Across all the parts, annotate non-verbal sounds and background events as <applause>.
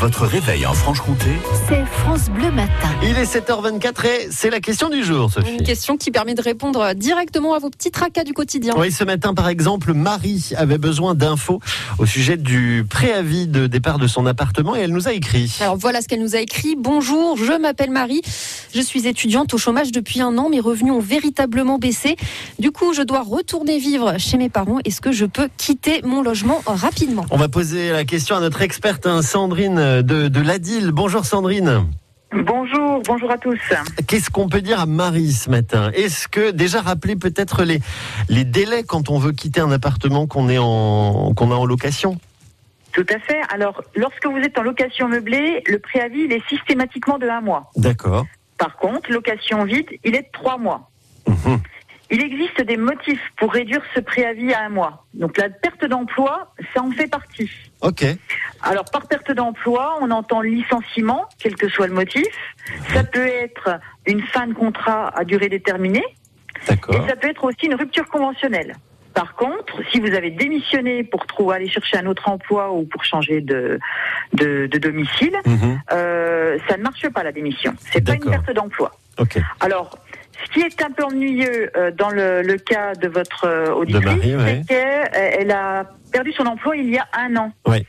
Votre réveil en Franche-Comté, c'est France Bleu Matin. Il est 7h24 et c'est la question du jour, Sophie. Une question qui permet de répondre directement à vos petits tracas du quotidien. Oui, ce matin, par exemple, Marie avait besoin d'infos au sujet du préavis de départ de son appartement et elle nous a écrit. Alors voilà ce qu'elle nous a écrit. Bonjour, je m'appelle Marie. Je suis étudiante au chômage depuis un an. Mes revenus ont véritablement baissé. Du coup, je dois retourner vivre chez mes parents. Est-ce que je peux quitter mon logement rapidement? On va poser la question à notre experte hein, Sandrine de, de Ladil. Bonjour Sandrine. Bonjour, bonjour à tous. Qu'est-ce qu'on peut dire à Marie ce matin? Est-ce que déjà rappeler peut-être les, les délais quand on veut quitter un appartement qu'on est en qu'on a en location? Tout à fait. Alors, lorsque vous êtes en location meublée, le préavis il est systématiquement de un mois. D'accord. Par contre, location vide, il est de trois mois. Mhm. Il existe des motifs pour réduire ce préavis à un mois. Donc la perte d'emploi, ça en fait partie. Ok. Alors par perte d'emploi, on entend licenciement, quel que soit le motif. Ça peut être une fin de contrat à durée déterminée. D'accord. Et ça peut être aussi une rupture conventionnelle. Par contre, si vous avez démissionné pour trouver, aller chercher un autre emploi ou pour changer de, de, de domicile, Mhm. euh, ça ne marche pas la démission. C'est pas une perte d'emploi. Ok. Alors, ce qui est un peu ennuyeux euh, dans le, le cas de votre euh, auditrice, ouais. c'est qu'elle a perdu son emploi il y a un an. Ouais.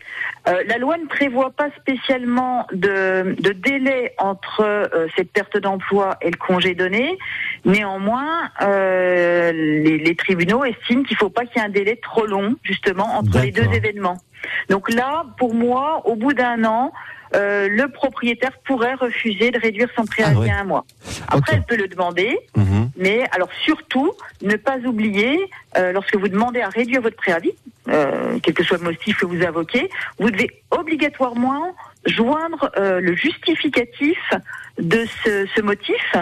Euh, la loi ne prévoit pas spécialement de, de délai entre euh, cette perte d'emploi et le congé donné. Néanmoins, euh, les, les tribunaux estiment qu'il ne faut pas qu'il y ait un délai trop long, justement, entre les deux événements. Donc là, pour moi, au bout d'un an, euh, le propriétaire pourrait refuser de réduire son préavis Ah ouais. à un mois. Après, elle peut le demander, Mhm. mais alors surtout, ne pas oublier, euh, lorsque vous demandez à réduire votre préavis, euh, quel que soit le motif que vous invoquez, vous devez obligatoirement joindre euh, le justificatif de ce, ce motif,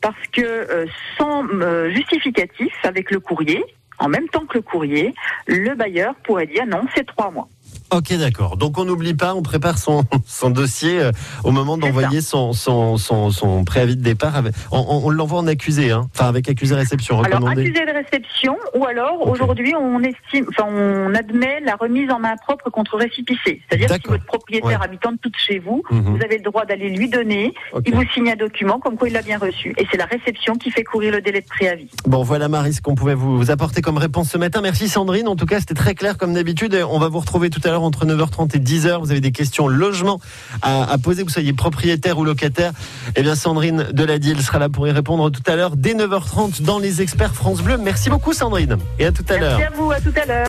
parce que euh, sans euh, justificatif, avec le courrier, en même temps que le courrier, le bailleur pourrait dire non, c'est trois mois. Ok, d'accord. Donc on n'oublie pas, on prépare son, <laughs> son dossier euh, au moment d'envoyer son, son, son, son préavis de départ. avec- on on- on l'envoie en accusé, hein. enfin avec accusé réception Alors, accusé de réception, ou alors, aujourd'hui, on estime, enfin, on admet la remise en main propre contre récipicé. C'est-à-dire que si votre propriétaire Ouais. habitant de toute chez vous, Mhm. vous avez le droit d'aller lui donner, il vous signe un document comme quoi il l'a bien reçu. Et c'est la réception qui fait courir le délai de préavis. Bon, voilà Marie, ce qu'on pouvait vous, vous apporter comme réponse ce matin. Merci Sandrine. En tout cas, c'était très clair comme d'habitude. On va vous retrouver tout à l'heure entre 9h30 et 10h. Vous avez des questions logement à, à poser, que vous soyez propriétaire ou locataire. Eh bien, Sandrine Deladille sera là pour y répondre tout à l'heure dès 9h30 dans les experts France Bleu. Merci beaucoup Sandrine. Et à tout à l'heure. Merci à vous, à tout à l'heure.